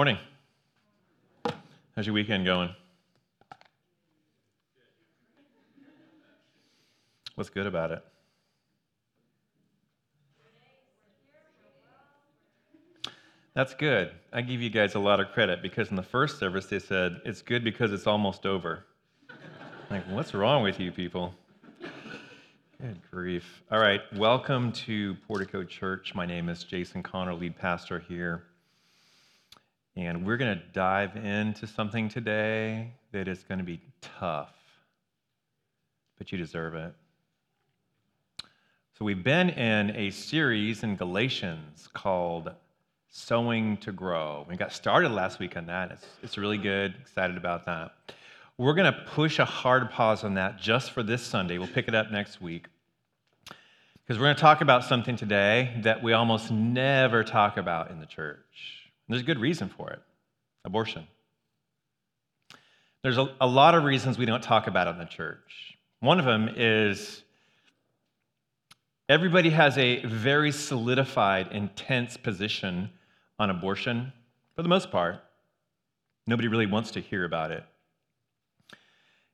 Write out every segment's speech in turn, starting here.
Morning. How's your weekend going? What's good about it? That's good. I give you guys a lot of credit because in the first service they said it's good because it's almost over. like, what's wrong with you people? Good grief. All right, welcome to Portico Church. My name is Jason Connor, lead pastor here. And we're going to dive into something today that is going to be tough, but you deserve it. So, we've been in a series in Galatians called Sowing to Grow. We got started last week on that. It's, it's really good. Excited about that. We're going to push a hard pause on that just for this Sunday. We'll pick it up next week. Because we're going to talk about something today that we almost never talk about in the church. There's a good reason for it abortion. There's a, a lot of reasons we don't talk about it in the church. One of them is everybody has a very solidified, intense position on abortion for the most part. Nobody really wants to hear about it.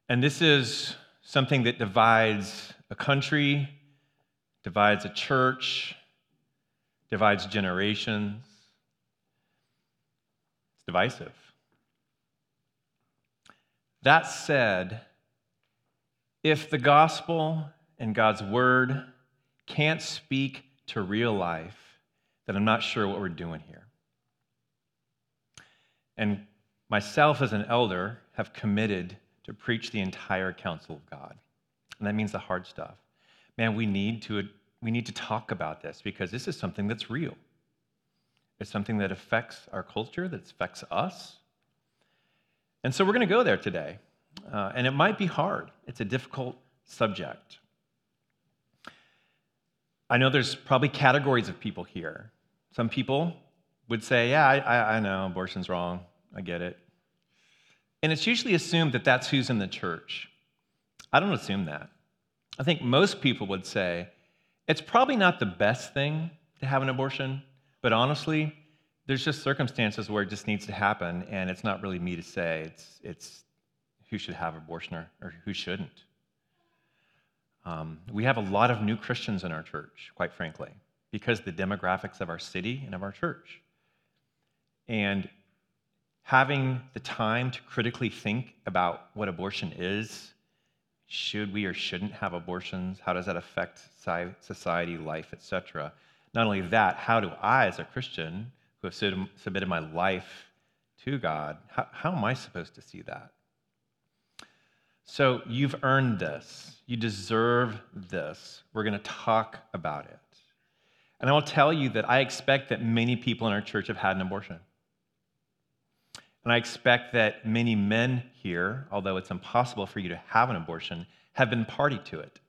And this is something that divides a country, divides a church, divides generations divisive. That said, if the gospel and God's word can't speak to real life, then I'm not sure what we're doing here. And myself, as an elder, have committed to preach the entire counsel of God. And that means the hard stuff. Man, we need to, we need to talk about this because this is something that's real. It's something that affects our culture, that affects us. And so we're going to go there today. Uh, and it might be hard, it's a difficult subject. I know there's probably categories of people here. Some people would say, Yeah, I, I, I know abortion's wrong. I get it. And it's usually assumed that that's who's in the church. I don't assume that. I think most people would say it's probably not the best thing to have an abortion, but honestly, there's just circumstances where it just needs to happen, and it's not really me to say. It's, it's who should have abortion or, or who shouldn't. Um, we have a lot of new Christians in our church, quite frankly, because the demographics of our city and of our church. And having the time to critically think about what abortion is, should we or shouldn't have abortions, how does that affect society, life, etc. Not only that, how do I, as a Christian who have submitted my life to God, how, how am I supposed to see that? So you've earned this. You deserve this. We're going to talk about it. And I will tell you that I expect that many people in our church have had an abortion. And I expect that many men here, although it's impossible for you to have an abortion, have been party to it.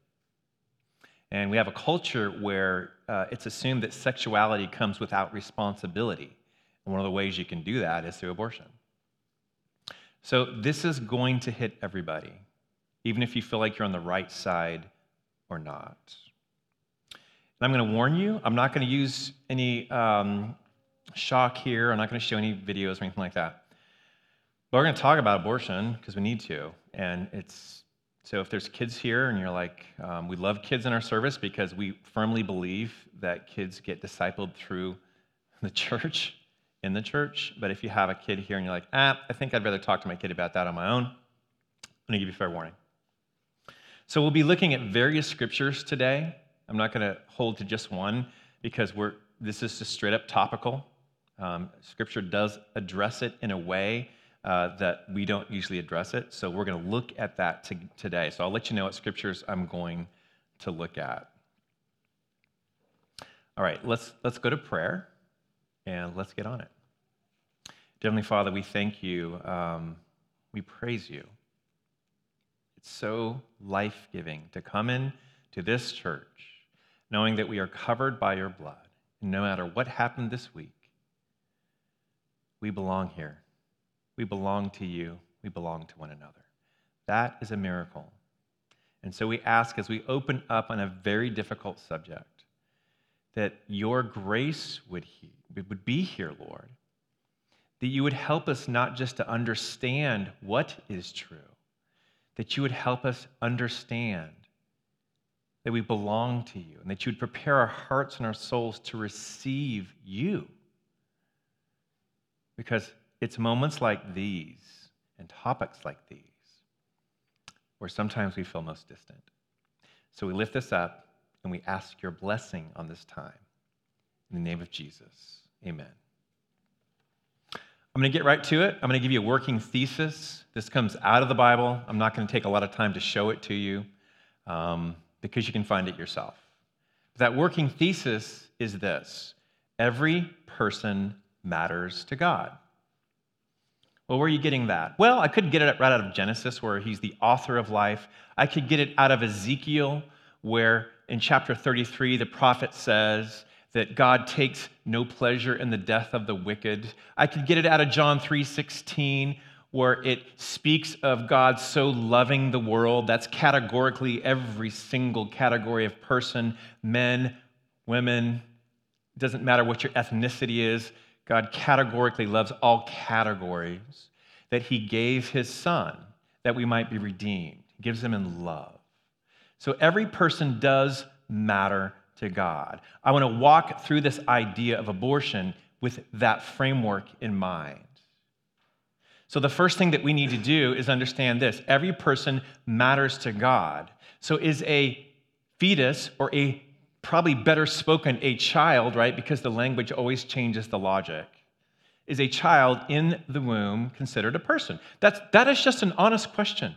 And we have a culture where uh, it's assumed that sexuality comes without responsibility. And one of the ways you can do that is through abortion. So this is going to hit everybody, even if you feel like you're on the right side or not. And I'm going to warn you, I'm not going to use any um, shock here. I'm not going to show any videos or anything like that. But we're going to talk about abortion because we need to. And it's so if there's kids here and you're like, um, we love kids in our service because we firmly believe that kids get discipled through the church, in the church. But if you have a kid here and you're like, ah, I think I'd rather talk to my kid about that on my own, I'm going to give you fair warning. So we'll be looking at various scriptures today. I'm not going to hold to just one because we're, this is just straight up topical. Um, scripture does address it in a way uh, that we don't usually address it. So we're going to look at that to, today. So I'll let you know what scriptures I'm going to look at. All right, let's, let's go to prayer and let's get on it. Heavenly Father, we thank you. Um, we praise you. It's so life giving to come in to this church knowing that we are covered by your blood. And no matter what happened this week, we belong here. We belong to you. We belong to one another. That is a miracle. And so we ask as we open up on a very difficult subject that your grace would, he, would be here, Lord. that you would help us not just to understand what is true, that you would help us understand that we belong to you, and that you would prepare our hearts and our souls to receive you. Because it's moments like these and topics like these where sometimes we feel most distant. So we lift this up and we ask your blessing on this time. In the name of Jesus, amen. I'm going to get right to it. I'm going to give you a working thesis. This comes out of the Bible. I'm not going to take a lot of time to show it to you um, because you can find it yourself. That working thesis is this every person matters to God. Well, where are you getting that? Well, I could get it right out of Genesis, where he's the author of life. I could get it out of Ezekiel, where in chapter 33, the prophet says, that God takes no pleasure in the death of the wicked. I could get it out of John 3:16 where it speaks of God so loving the world. That's categorically every single category of person, men, women, doesn't matter what your ethnicity is. God categorically loves all categories. That he gave his son that we might be redeemed. He gives them in love. So every person does matter to God. I want to walk through this idea of abortion with that framework in mind. So, the first thing that we need to do is understand this every person matters to God. So, is a fetus or a probably better spoken, a child, right? Because the language always changes the logic. Is a child in the womb considered a person? That's, that is just an honest question.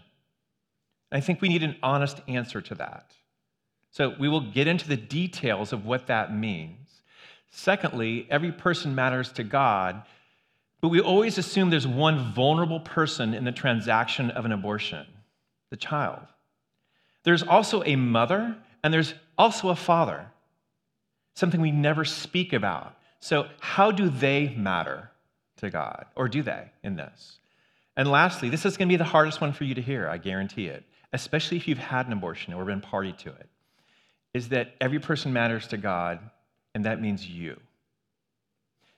I think we need an honest answer to that. So we will get into the details of what that means. Secondly, every person matters to God, but we always assume there's one vulnerable person in the transaction of an abortion the child. There's also a mother, and there's also a father, something we never speak about. So, how do they matter to God? Or do they in this? And lastly, this is going to be the hardest one for you to hear, I guarantee it, especially if you've had an abortion or been party to it is that every person matters to God, and that means you.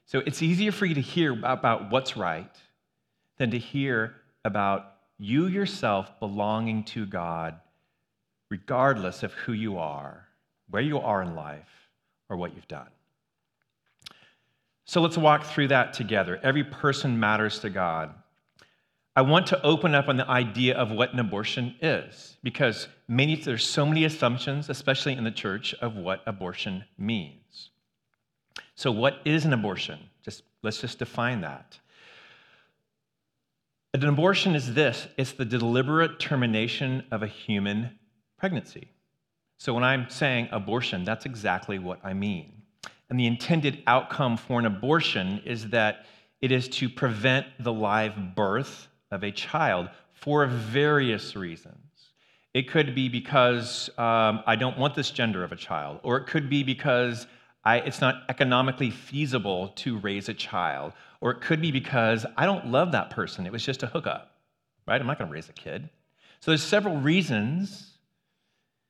So it's easier for you to hear about what's right than to hear about you yourself belonging to God, regardless of who you are, where you are in life, or what you've done. So let's walk through that together. Every person matters to God. I want to open up on the idea of what an abortion is because many, there's so many assumptions, especially in the church, of what abortion means. So, what is an abortion? Just let's just define that. An abortion is this it's the deliberate termination of a human pregnancy. So, when I'm saying abortion, that's exactly what I mean. And the intended outcome for an abortion is that it is to prevent the live birth of a child for various reasons. It could be because um, I don't want this gender of a child, or it could be because I, it's not economically feasible to raise a child, or it could be because I don't love that person. It was just a hookup, right? I'm not going to raise a kid. So there's several reasons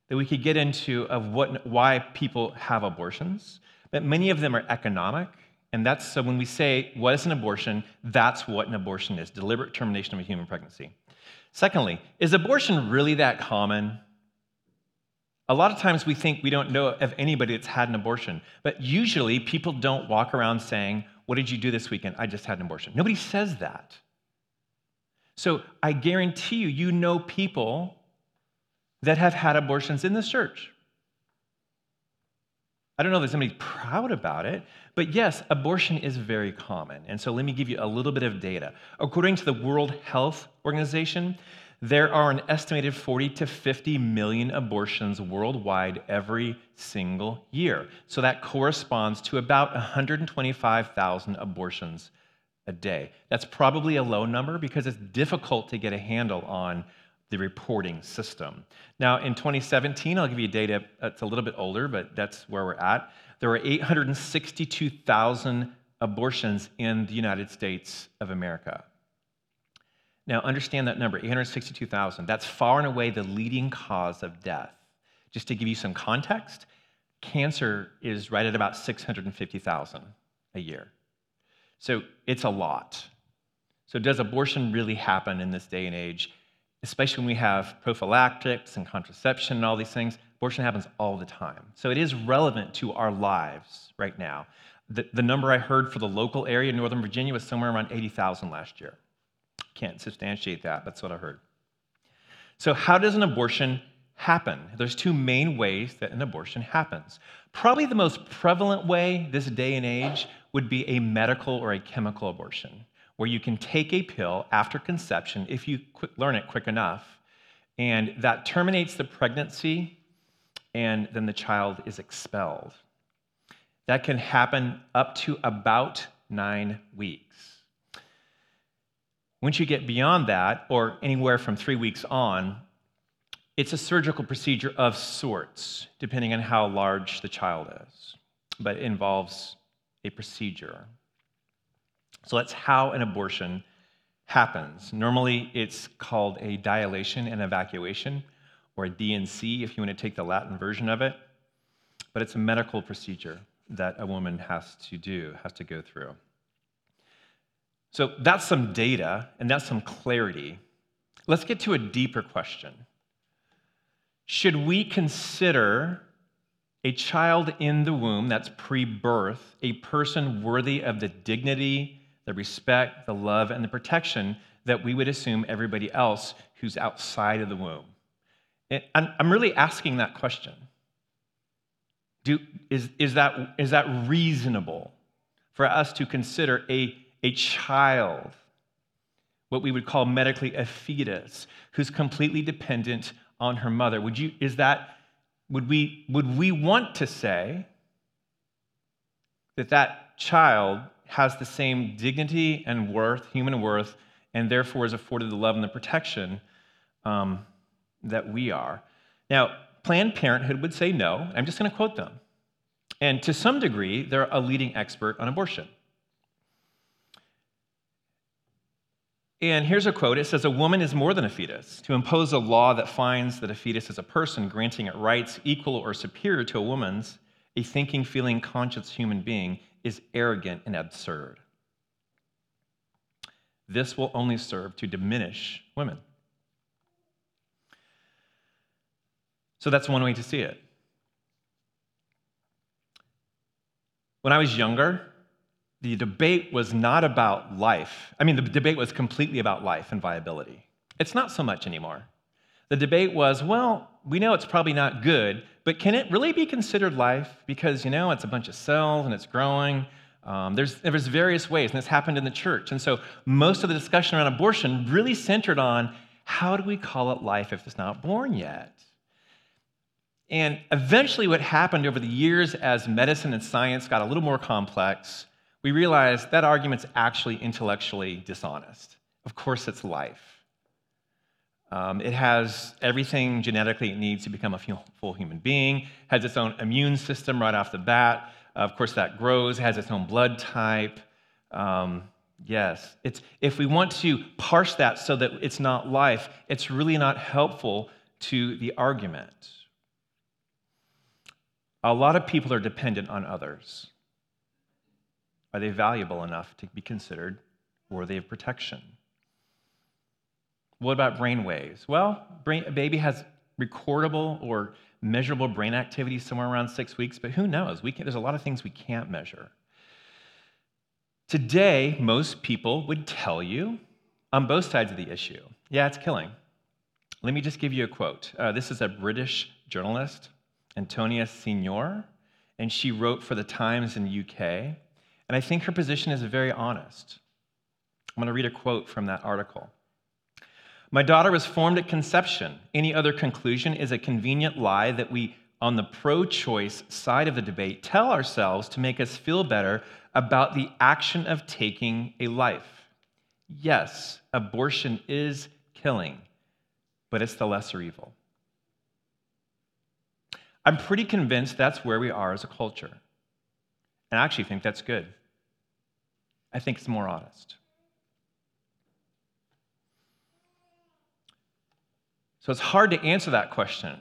that we could get into of what, why people have abortions, but many of them are economic. And that's so when we say, what is an abortion? That's what an abortion is deliberate termination of a human pregnancy. Secondly, is abortion really that common? A lot of times we think we don't know of anybody that's had an abortion, but usually people don't walk around saying, What did you do this weekend? I just had an abortion. Nobody says that. So I guarantee you, you know people that have had abortions in this church. I don't know if there's anybody proud about it, but yes, abortion is very common. And so let me give you a little bit of data. According to the World Health Organization, there are an estimated 40 to 50 million abortions worldwide every single year. So that corresponds to about 125,000 abortions a day. That's probably a low number because it's difficult to get a handle on the reporting system. Now, in 2017, I'll give you data that's a little bit older, but that's where we're at. There were 862,000 abortions in the United States of America. Now, understand that number 862,000. That's far and away the leading cause of death. Just to give you some context, cancer is right at about 650,000 a year. So it's a lot. So, does abortion really happen in this day and age? Especially when we have prophylactics and contraception and all these things, abortion happens all the time. So, it is relevant to our lives right now. The, the number I heard for the local area in Northern Virginia was somewhere around 80,000 last year. Can't substantiate that, that's what I heard. So, how does an abortion happen? There's two main ways that an abortion happens. Probably the most prevalent way this day and age would be a medical or a chemical abortion, where you can take a pill after conception if you learn it quick enough, and that terminates the pregnancy, and then the child is expelled. That can happen up to about nine weeks. Once you get beyond that, or anywhere from three weeks on, it's a surgical procedure of sorts, depending on how large the child is, but it involves a procedure. So that's how an abortion happens. Normally, it's called a dilation and evacuation, or a D&C if you want to take the Latin version of it, but it's a medical procedure that a woman has to do, has to go through. So that's some data and that's some clarity. Let's get to a deeper question. Should we consider a child in the womb, that's pre birth, a person worthy of the dignity, the respect, the love, and the protection that we would assume everybody else who's outside of the womb? I'm really asking that question. Do, is, is, that, is that reasonable for us to consider a, a child, what we would call medically a fetus, who's completely dependent on her mother? Would, you, is that, would, we, would we want to say that that child has the same dignity and worth, human worth, and therefore is afforded the love and the protection um, that we are? Now, Planned Parenthood would say no. I'm just going to quote them. And to some degree, they're a leading expert on abortion. And here's a quote it says, A woman is more than a fetus. To impose a law that finds that a fetus is a person, granting it rights equal or superior to a woman's, a thinking, feeling, conscious human being, is arrogant and absurd. This will only serve to diminish women. So that's one way to see it. When I was younger, the debate was not about life. I mean, the debate was completely about life and viability. It's not so much anymore. The debate was, well, we know it's probably not good, but can it really be considered life? Because, you know, it's a bunch of cells and it's growing. Um, there's, there's various ways, and this happened in the church. And so most of the discussion around abortion really centered on how do we call it life if it's not born yet? And eventually, what happened over the years as medicine and science got a little more complex, we realized that argument's actually intellectually dishonest. Of course, it's life. Um, it has everything genetically it needs to become a full human being, has its own immune system right off the bat. Of course, that grows, has its own blood type. Um, yes, it's, if we want to parse that so that it's not life, it's really not helpful to the argument. A lot of people are dependent on others. Are they valuable enough to be considered worthy of protection? What about brain waves? Well, brain, a baby has recordable or measurable brain activity somewhere around six weeks, but who knows? We can, there's a lot of things we can't measure. Today, most people would tell you on both sides of the issue yeah, it's killing. Let me just give you a quote. Uh, this is a British journalist Antonia Senior, and she wrote for the Times in the UK. And I think her position is very honest. I'm going to read a quote from that article. My daughter was formed at conception. Any other conclusion is a convenient lie that we, on the pro choice side of the debate, tell ourselves to make us feel better about the action of taking a life. Yes, abortion is killing, but it's the lesser evil. I'm pretty convinced that's where we are as a culture. And I actually think that's good. I think it's more honest. So it's hard to answer that question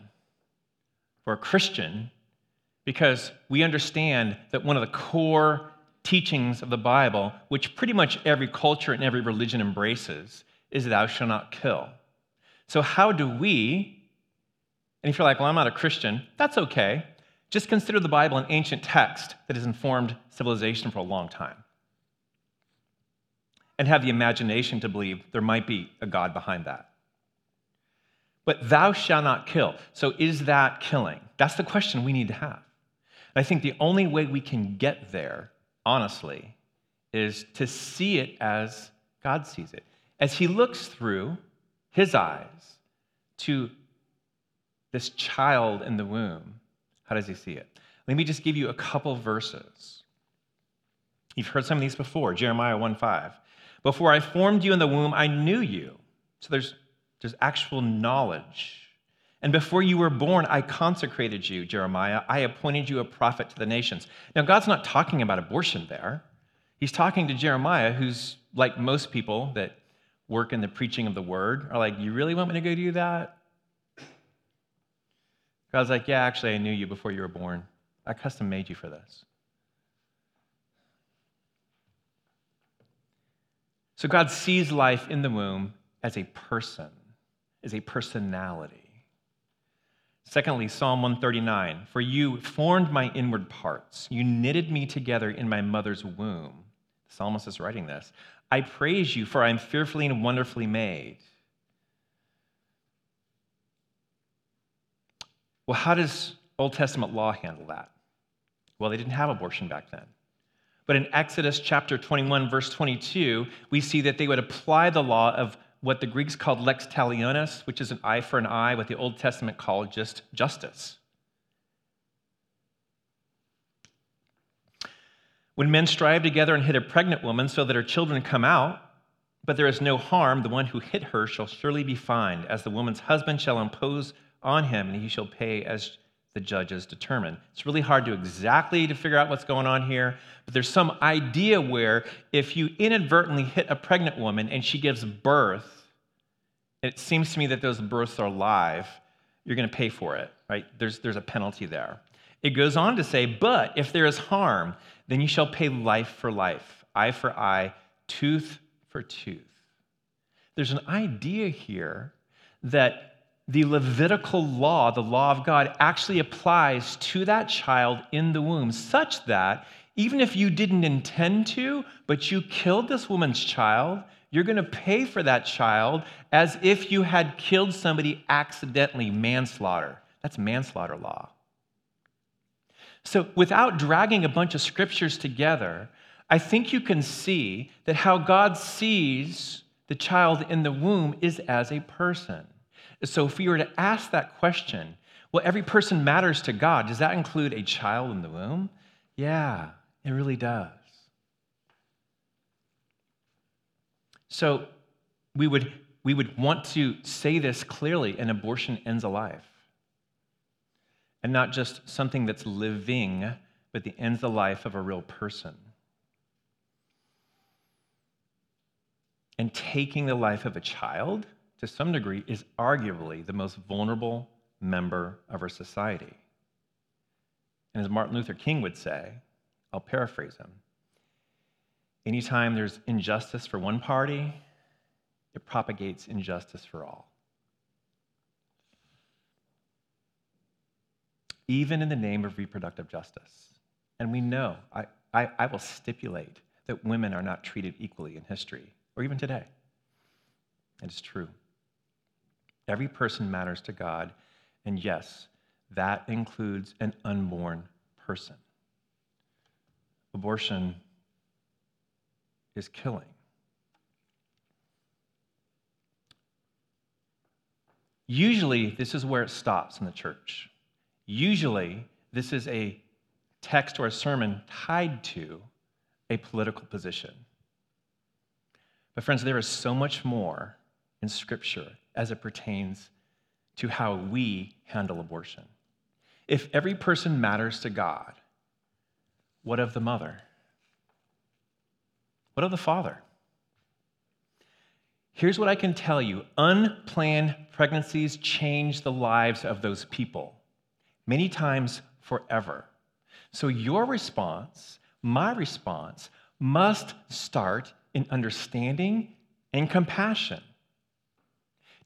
for a Christian because we understand that one of the core teachings of the Bible, which pretty much every culture and every religion embraces, is thou shalt not kill. So, how do we, and if you're like, well, I'm not a Christian, that's okay. Just consider the Bible an ancient text that has informed civilization for a long time. And have the imagination to believe there might be a God behind that. But thou shalt not kill. So, is that killing? That's the question we need to have. And I think the only way we can get there, honestly, is to see it as God sees it. As He looks through His eyes to this child in the womb, how does He see it? Let me just give you a couple verses. You've heard some of these before Jeremiah 1 5. Before I formed you in the womb, I knew you. So there's, there's actual knowledge and before you were born, I consecrated you, Jeremiah. I appointed you a prophet to the nations. Now, God's not talking about abortion there. He's talking to Jeremiah, who's like most people that work in the preaching of the word, are like, You really want me to go do that? God's like, Yeah, actually, I knew you before you were born. I custom made you for this. So God sees life in the womb as a person, as a personality. Secondly, Psalm 139 For you formed my inward parts, you knitted me together in my mother's womb. The psalmist is writing this. I praise you, for I am fearfully and wonderfully made. Well, how does Old Testament law handle that? Well, they didn't have abortion back then. But in Exodus chapter 21, verse 22, we see that they would apply the law of what the Greeks called lex talionis, which is an eye for an eye, what the Old Testament called just justice. When men strive together and hit a pregnant woman so that her children come out, but there is no harm, the one who hit her shall surely be fined, as the woman's husband shall impose on him, and he shall pay as the judges determine. It's really hard to exactly to figure out what's going on here, but there's some idea where if you inadvertently hit a pregnant woman and she gives birth, it seems to me that those births are live, you're going to pay for it, right? There's, there's a penalty there. It goes on to say, but if there is harm, then you shall pay life for life, eye for eye, tooth for tooth. There's an idea here that the Levitical law, the law of God, actually applies to that child in the womb, such that even if you didn't intend to, but you killed this woman's child, you're going to pay for that child as if you had killed somebody accidentally, manslaughter. That's manslaughter law. So, without dragging a bunch of scriptures together, I think you can see that how God sees the child in the womb is as a person. So if we were to ask that question, well, every person matters to God, does that include a child in the womb? Yeah, it really does. So we would, we would want to say this clearly an abortion ends a life. And not just something that's living, but the ends the life of a real person. And taking the life of a child to some degree, is arguably the most vulnerable member of our society. And as Martin Luther King would say, I'll paraphrase him anytime there's injustice for one party, it propagates injustice for all. Even in the name of reproductive justice. And we know, I, I, I will stipulate that women are not treated equally in history or even today. It's true. Every person matters to God, and yes, that includes an unborn person. Abortion is killing. Usually, this is where it stops in the church. Usually, this is a text or a sermon tied to a political position. But, friends, there is so much more in Scripture as it pertains to how we handle abortion. If every person matters to God, what of the mother? What of the father? Here's what I can tell you unplanned pregnancies change the lives of those people, many times forever. So, your response, my response must start in understanding and compassion.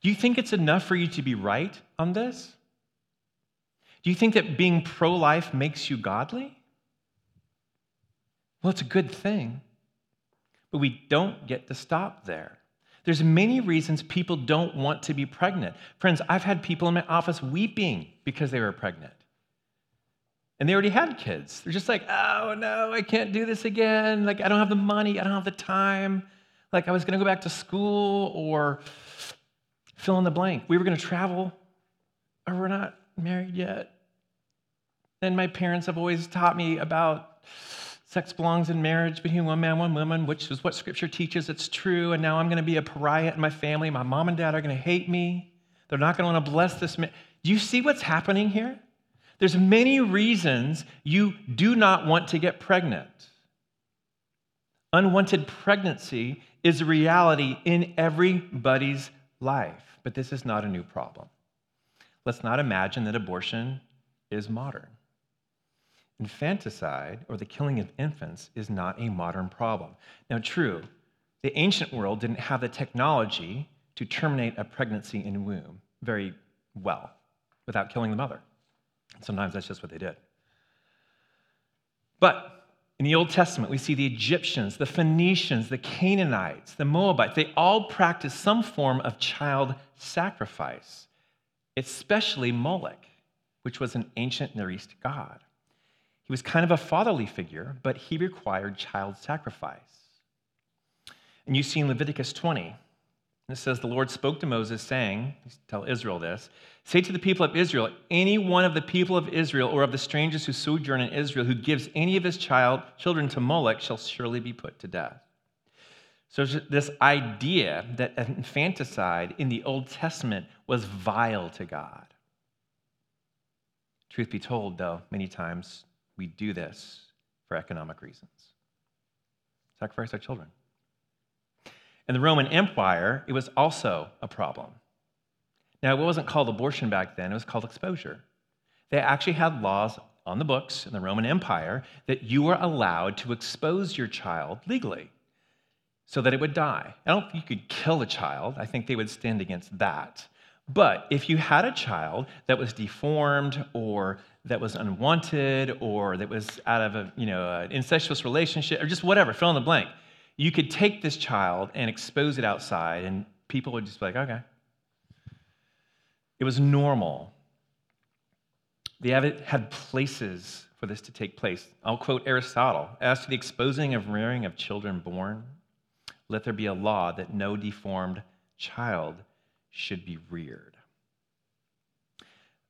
Do you think it's enough for you to be right on this? Do you think that being pro life makes you godly? Well, it's a good thing, but we don't get to stop there. There's many reasons people don't want to be pregnant. Friends, I've had people in my office weeping because they were pregnant. And they already had kids. They're just like, oh no, I can't do this again. Like, I don't have the money, I don't have the time. Like, I was gonna go back to school or fill in the blank. We were gonna travel, or we're not married yet. And my parents have always taught me about sex belongs in marriage between one man, one woman, which is what scripture teaches. It's true. And now I'm going to be a pariah in my family. My mom and dad are going to hate me. They're not going to want to bless this man. Do you see what's happening here? There's many reasons you do not want to get pregnant. Unwanted pregnancy is a reality in everybody's life, but this is not a new problem. Let's not imagine that abortion is modern. Infanticide, or the killing of infants, is not a modern problem. Now, true, the ancient world didn't have the technology to terminate a pregnancy in womb very well without killing the mother. Sometimes that's just what they did. But in the Old Testament, we see the Egyptians, the Phoenicians, the Canaanites, the Moabites, they all practiced some form of child sacrifice, especially Moloch, which was an ancient Near East god. He was kind of a fatherly figure, but he required child sacrifice. And you see in Leviticus 20, it says, The Lord spoke to Moses, saying, Tell Israel this Say to the people of Israel, any one of the people of Israel or of the strangers who sojourn in Israel who gives any of his child, children to Molech shall surely be put to death. So, this idea that infanticide in the Old Testament was vile to God. Truth be told, though, many times we do this for economic reasons. Sacrifice our children. In the Roman Empire, it was also a problem. Now, it wasn't called abortion back then, it was called exposure. They actually had laws on the books in the Roman Empire that you were allowed to expose your child legally so that it would die. I don't think you could kill a child, I think they would stand against that. But if you had a child that was deformed or that was unwanted or that was out of a, you know, an incestuous relationship or just whatever, fill in the blank, you could take this child and expose it outside and people would just be like, okay. It was normal. The They had places for this to take place. I'll quote Aristotle As to the exposing of rearing of children born, let there be a law that no deformed child should be reared.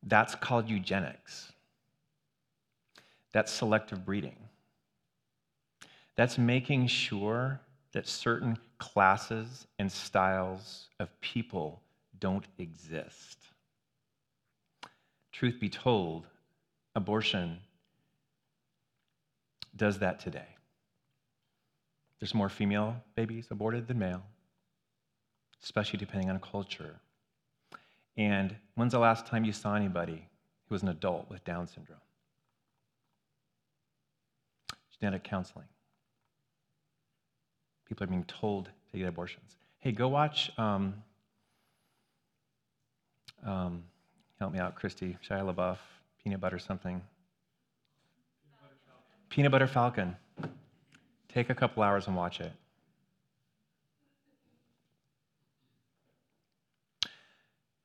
That's called eugenics. That's selective breeding. That's making sure that certain classes and styles of people don't exist. Truth be told, abortion does that today. There's more female babies aborted than male especially depending on culture. And when's the last time you saw anybody who was an adult with Down syndrome? Genetic counseling. People are being told to get abortions. Hey, go watch. Um, um, help me out, Christy. Shia LaBeouf, peanut butter something. Peanut butter Falcon. Take a couple hours and watch it.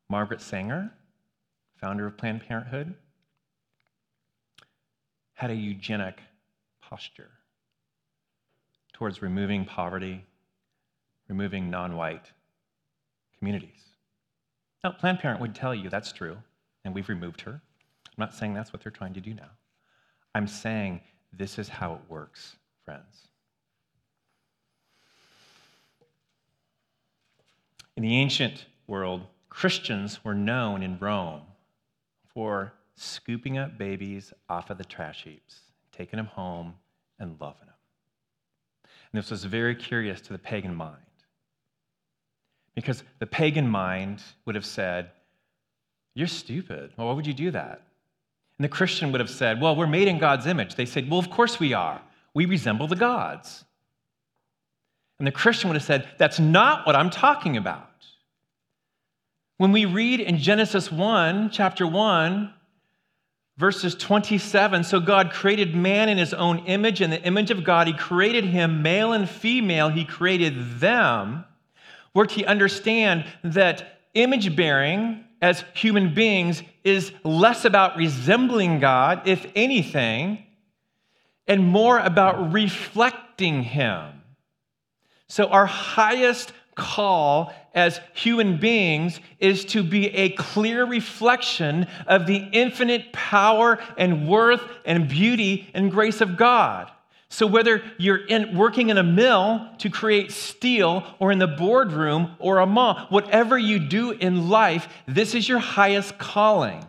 Margaret Sanger, founder of Planned Parenthood, had a eugenic posture towards removing poverty, removing non white communities. Now, Planned Parenthood would tell you that's true, and we've removed her. I'm not saying that's what they're trying to do now. I'm saying this is how it works, friends. In the ancient world, Christians were known in Rome for scooping up babies off of the trash heaps, taking them home, and loving them. And this was very curious to the pagan mind. Because the pagan mind would have said, You're stupid. Well, why would you do that? And the Christian would have said, Well, we're made in God's image. They said, Well, of course we are. we resemble the gods. And the Christian would have said, That's not what I'm talking about. When we read in Genesis 1, chapter 1, verses 27 So God created man in his own image, in the image of God, he created him, male and female, he created them. We're to understand that image bearing as human beings is less about resembling God, if anything, and more about reflecting him. So, our highest call as human beings is to be a clear reflection of the infinite power and worth and beauty and grace of God. So, whether you're in, working in a mill to create steel or in the boardroom or a mall, whatever you do in life, this is your highest calling.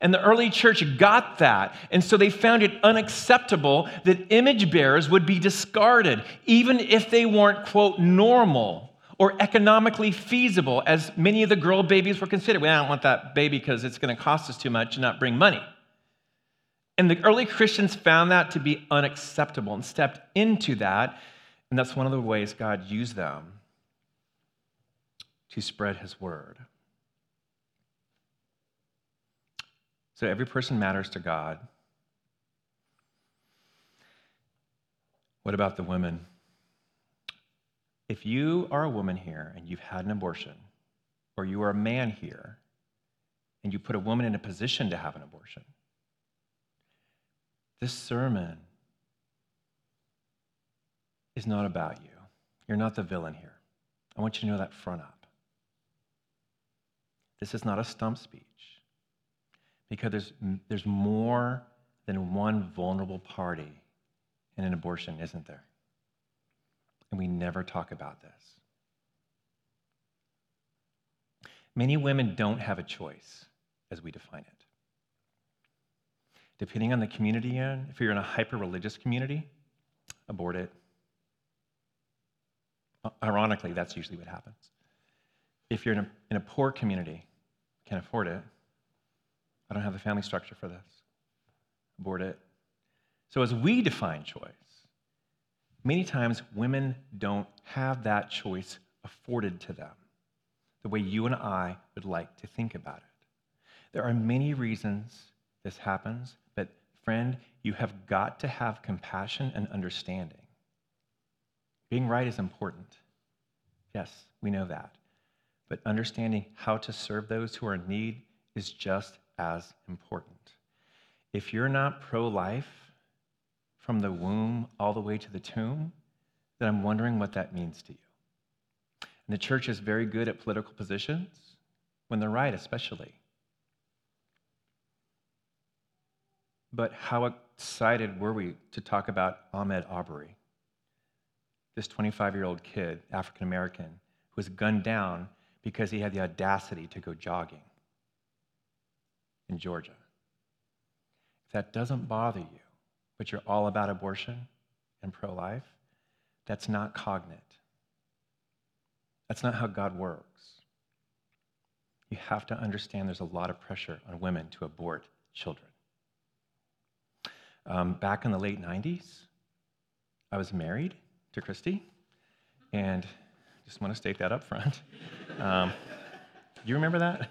And the early church got that. And so they found it unacceptable that image bearers would be discarded, even if they weren't, quote, normal or economically feasible, as many of the girl babies were considered. I don't want that baby because it's going to cost us too much and not bring money. And the early Christians found that to be unacceptable and stepped into that. And that's one of the ways God used them to spread his word. So every person matters to God. What about the women? If you are a woman here and you've had an abortion, or you are a man here and you put a woman in a position to have an abortion, this sermon is not about you. You're not the villain here. I want you to know that front up. This is not a stump speech because there's, there's more than one vulnerable party in an abortion, isn't there? And we never talk about this. Many women don't have a choice as we define it. Depending on the community you're in, if you're in a hyper religious community, abort it. Ironically, that's usually what happens. If you're in a, in a poor community, can't afford it, I don't have the family structure for this. Abort it. So, as we define choice, many times women don't have that choice afforded to them the way you and I would like to think about it. There are many reasons this happens, but friend, you have got to have compassion and understanding. Being right is important. Yes, we know that. But understanding how to serve those who are in need is just as important. If you're not pro life from the womb all the way to the tomb, then I'm wondering what that means to you. And the church is very good at political positions, when they're right, especially. But how excited were we to talk about Ahmaud Arbery, this 25 year old kid, African American, who was gunned down because he had the audacity to go jogging? in Georgia. If that doesn't bother you, but you're all about abortion and pro life, that's not cognate. That's not how God works. You have to understand there's a lot of pressure on women to abort children. Um, back in the late 90s, I was married to Christy, and just want to state that up front. Um, you remember that?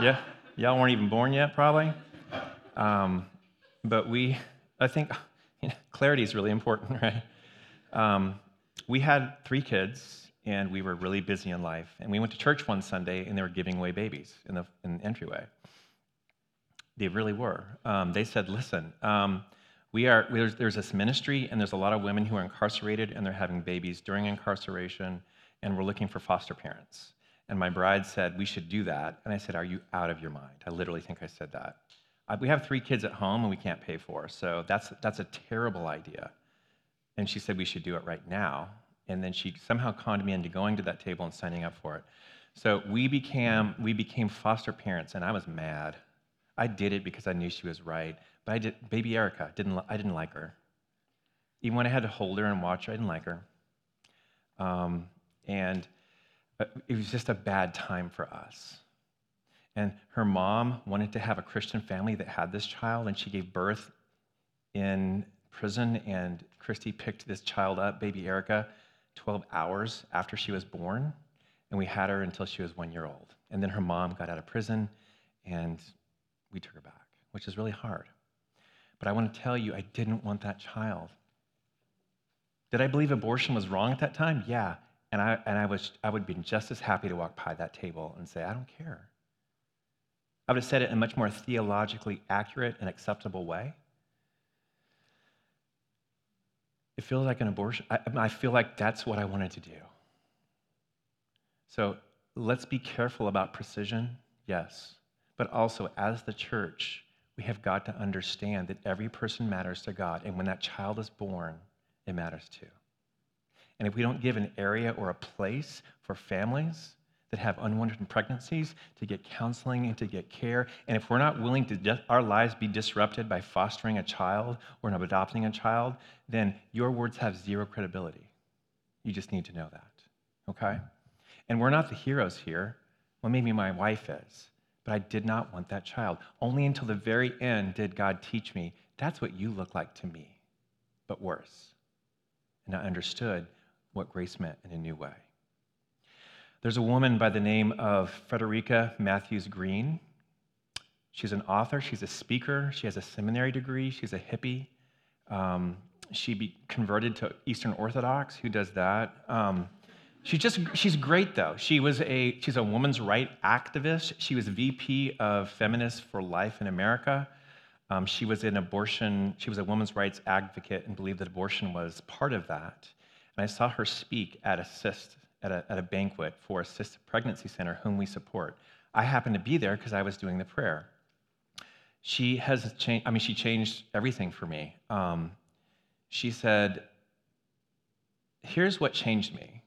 Yeah? Y'all weren't even born yet, probably. Um, but we, I think, you know, clarity is really important, right? Um, we had three kids, and we were really busy in life. And we went to church one Sunday, and they were giving away babies in the, in the entryway. They really were. Um, they said, "Listen, um, we are there's, there's this ministry, and there's a lot of women who are incarcerated, and they're having babies during incarceration, and we're looking for foster parents." And my bride said, We should do that. And I said, Are you out of your mind? I literally think I said that. We have three kids at home and we can't pay for, so that's, that's a terrible idea. And she said, We should do it right now. And then she somehow conned me into going to that table and signing up for it. So we became, we became foster parents, and I was mad. I did it because I knew she was right. But I did, baby Erica, didn't, I didn't like her. Even when I had to hold her and watch her, I didn't like her. Um, and it was just a bad time for us. And her mom wanted to have a Christian family that had this child, and she gave birth in prison, and Christy picked this child up, baby Erica, 12 hours after she was born, and we had her until she was one year old. And then her mom got out of prison, and we took her back, which is really hard. But I want to tell you, I didn't want that child. Did I believe abortion was wrong at that time? Yeah. And I, and I, was, I would be just as happy to walk by that table and say, I don't care. I would have said it in a much more theologically accurate and acceptable way. It feels like an abortion. I, I feel like that's what I wanted to do. So let's be careful about precision, yes. But also, as the church, we have got to understand that every person matters to God. And when that child is born, it matters too. And if we don't give an area or a place for families that have unwanted pregnancies to get counseling and to get care, and if we're not willing to our lives be disrupted by fostering a child or adopting a child, then your words have zero credibility. You just need to know that, okay? And we're not the heroes here. Well, maybe my wife is, but I did not want that child. Only until the very end did God teach me that's what you look like to me, but worse. And I understood what grace meant in a new way. There's a woman by the name of Frederica Mathewes-Green. She's an author, she's a speaker, she has a seminary degree, she's a hippie. Um, she be converted to Eastern Orthodox. Who does that? Um, she's just she's great though. She was a she's a woman's right activist. She was VP of Feminists for Life in America. Um, she was an abortion. She was a women's rights advocate and believed that abortion was part of that. And I saw her speak at Assist at a, at a banquet for Assist Pregnancy Center, whom we support. I happened to be there because I was doing the prayer. She has changed. I mean, she changed everything for me. Um, she said, Here's what changed me.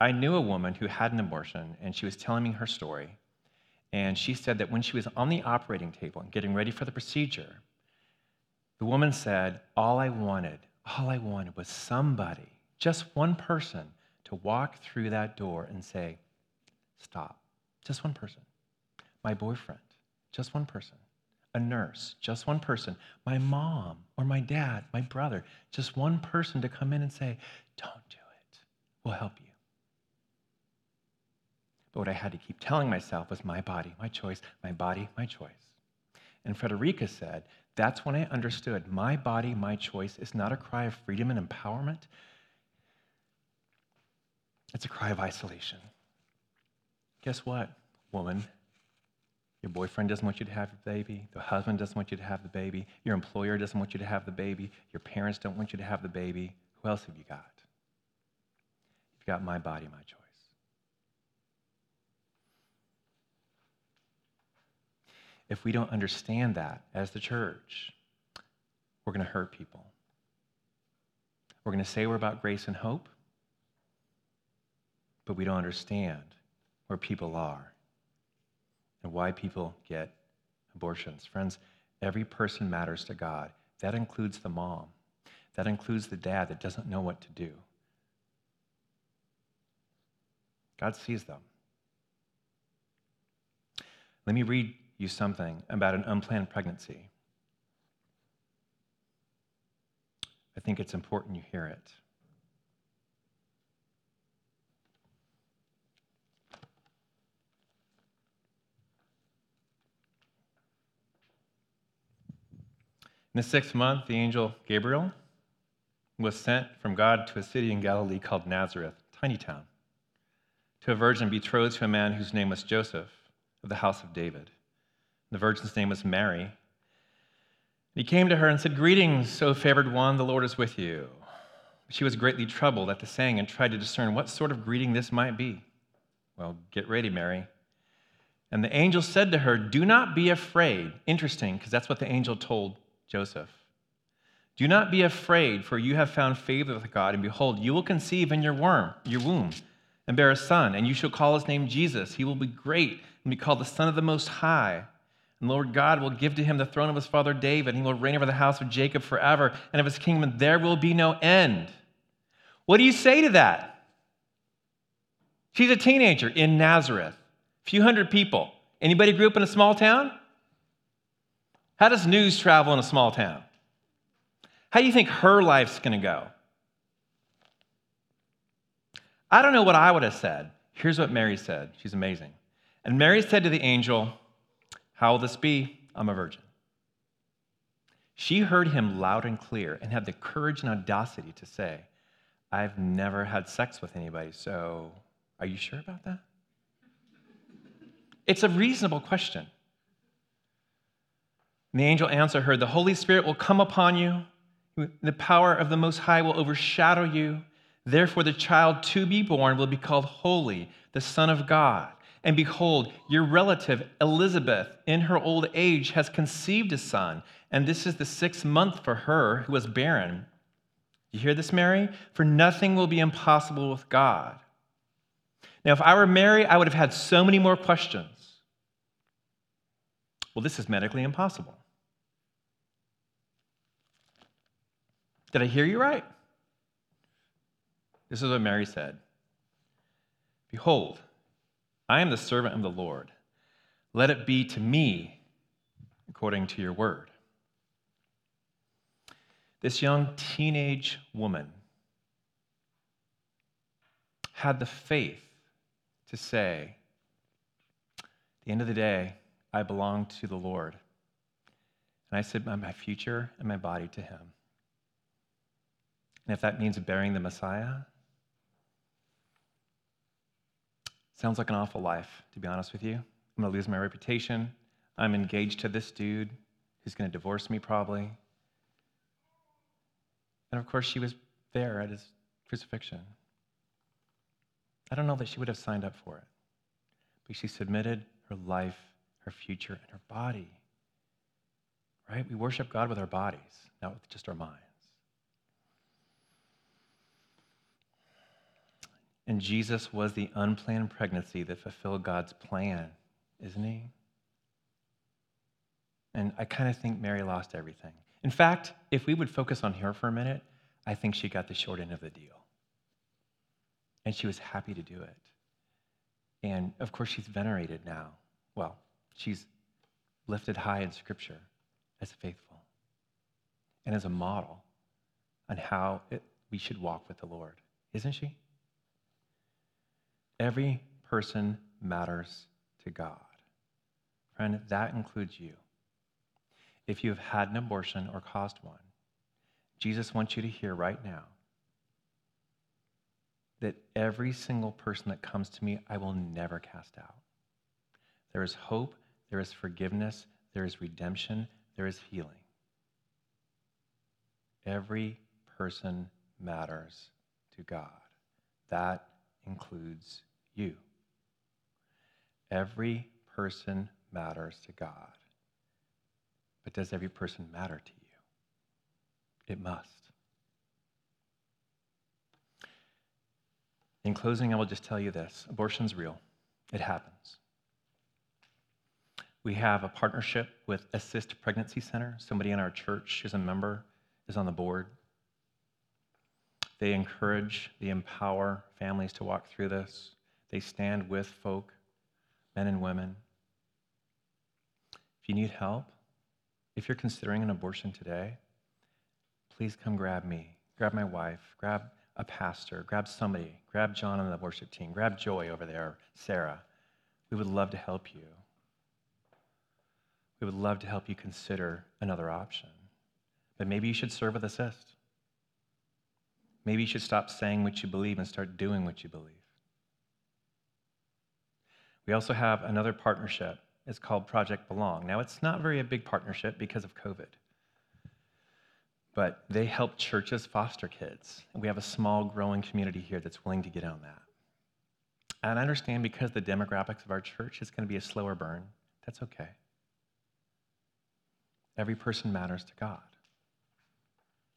I knew a woman who had an abortion, and she was telling me her story. And she said that when she was on the operating table and getting ready for the procedure, the woman said, All I wanted, all I wanted was somebody, just one person, to walk through that door and say, Stop. Just one person. My boyfriend, just one person a nurse, just one person, my mom or my dad, my brother, just one person to come in and say, Don't do it. We'll help you. But what I had to keep telling myself was my body, my choice, my body, my choice. And Frederica said, That's when I understood my body, my choice is not a cry of freedom and empowerment, it's a cry of isolation. Guess what, woman? Your boyfriend doesn't want you to have the baby. The husband doesn't want you to have the baby. Your employer doesn't want you to have the baby. Your parents don't want you to have the baby. Who else have you got? You've got my body, my choice. If we don't understand that as the church, we're going to hurt people. We're going to say we're about grace and hope, but we don't understand where people are and why people get abortions. Friends, every person matters to God. That includes the mom, that includes the dad that doesn't know what to do. God sees them. Let me read you something about an unplanned pregnancy. I think it's important you hear it. The sixth month, the angel Gabriel was sent from God to a city in Galilee called Nazareth, tiny town, to a virgin betrothed to a man whose name was Joseph of the house of David. The virgin's name was Mary. He came to her and said, Greetings, O favored one, the Lord is with you. She was greatly troubled at the saying and tried to discern what sort of greeting this might be. Well, get ready, Mary. And the angel said to her, Do not be afraid. Interesting, because that's what the angel told Joseph. Do not be afraid, for you have found favor with God, and behold, you will conceive in your worm, your womb, and bear a son, and you shall call his name Jesus. He will be great and be called the Son of the Most High. And Lord God will give to him the throne of his father David, and he will reign over the house of Jacob forever, and of his kingdom there will be no end. What do you say to that? She's a teenager in Nazareth, a few hundred people. Anybody grew up in a small town? How does news travel in a small town? How do you think her life's going to go? I don't know what I would have said. Here's what Mary said. She's amazing. And Mary said to the angel, How will this be? I'm a virgin. She heard him loud and clear and had the courage and audacity to say, I've never had sex with anybody, so are you sure about that? It's a reasonable question. And the angel answered her, The Holy Spirit will come upon you, the power of the Most High will overshadow you. Therefore, the child to be born will be called Holy, the Son of God. And behold, your relative Elizabeth, in her old age, has conceived a son, and this is the sixth month for her who was barren. You hear this, Mary? For nothing will be impossible with God. Now, if I were Mary, I would have had so many more questions. Well, this is medically impossible. Did I hear you right? This is what Mary said Behold, I am the servant of the Lord. Let it be to me according to your word. This young teenage woman had the faith to say, at the end of the day, I belong to the Lord. And I submit my future and my body to Him. And if that means bearing the Messiah, sounds like an awful life, to be honest with you. I'm going to lose my reputation. I'm engaged to this dude who's going to divorce me probably. And of course, she was there at his crucifixion. I don't know that she would have signed up for it, but she submitted her life, her future, and her body. Right? We worship God with our bodies, not with just our minds. And Jesus was the unplanned pregnancy that fulfilled God's plan, isn't he? And I kind of think Mary lost everything. In fact, if we would focus on her for a minute, I think she got the short end of the deal. And she was happy to do it. And of course, she's venerated now. Well, she's lifted high in Scripture as faithful and as a model on how it, we should walk with the Lord, isn't she? Every person matters to God. Friend, that includes you. If you have had an abortion or caused one, Jesus wants you to hear right now that every single person that comes to me, I will never cast out. There is hope, there is forgiveness, there is redemption, there is healing. Every person matters to God. That includes you. Every person matters to God. But does every person matter to you? It must. In closing, I will just tell you this abortion's real, it happens. We have a partnership with Assist Pregnancy Center. Somebody in our church who's a member is on the board. They encourage, they empower families to walk through this. They stand with folk, men and women. If you need help, if you're considering an abortion today, please come grab me, grab my wife, grab a pastor, grab somebody, grab John on the worship team, grab Joy over there, Sarah. We would love to help you. We would love to help you consider another option. But maybe you should serve with assist. Maybe you should stop saying what you believe and start doing what you believe. We also have another partnership. It's called Project Belong. Now, it's not very a big partnership because of COVID, but they help churches foster kids. We have a small, growing community here that's willing to get on that. And I understand because the demographics of our church is going to be a slower burn. That's okay. Every person matters to God.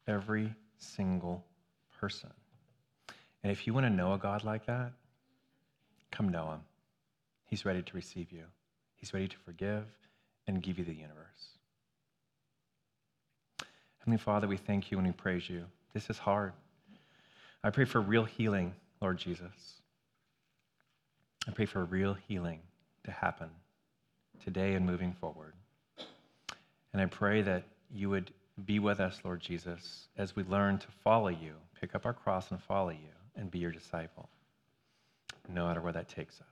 Every single person. And if you want to know a God like that, come know him. He's ready to receive you, He's ready to forgive and give you the universe. Heavenly Father, we thank you and we praise you. This is hard. I pray for real healing, Lord Jesus. I pray for real healing to happen today and moving forward. And I pray that you would be with us, Lord Jesus, as we learn to follow you, pick up our cross and follow you, and be your disciple, no matter where that takes us.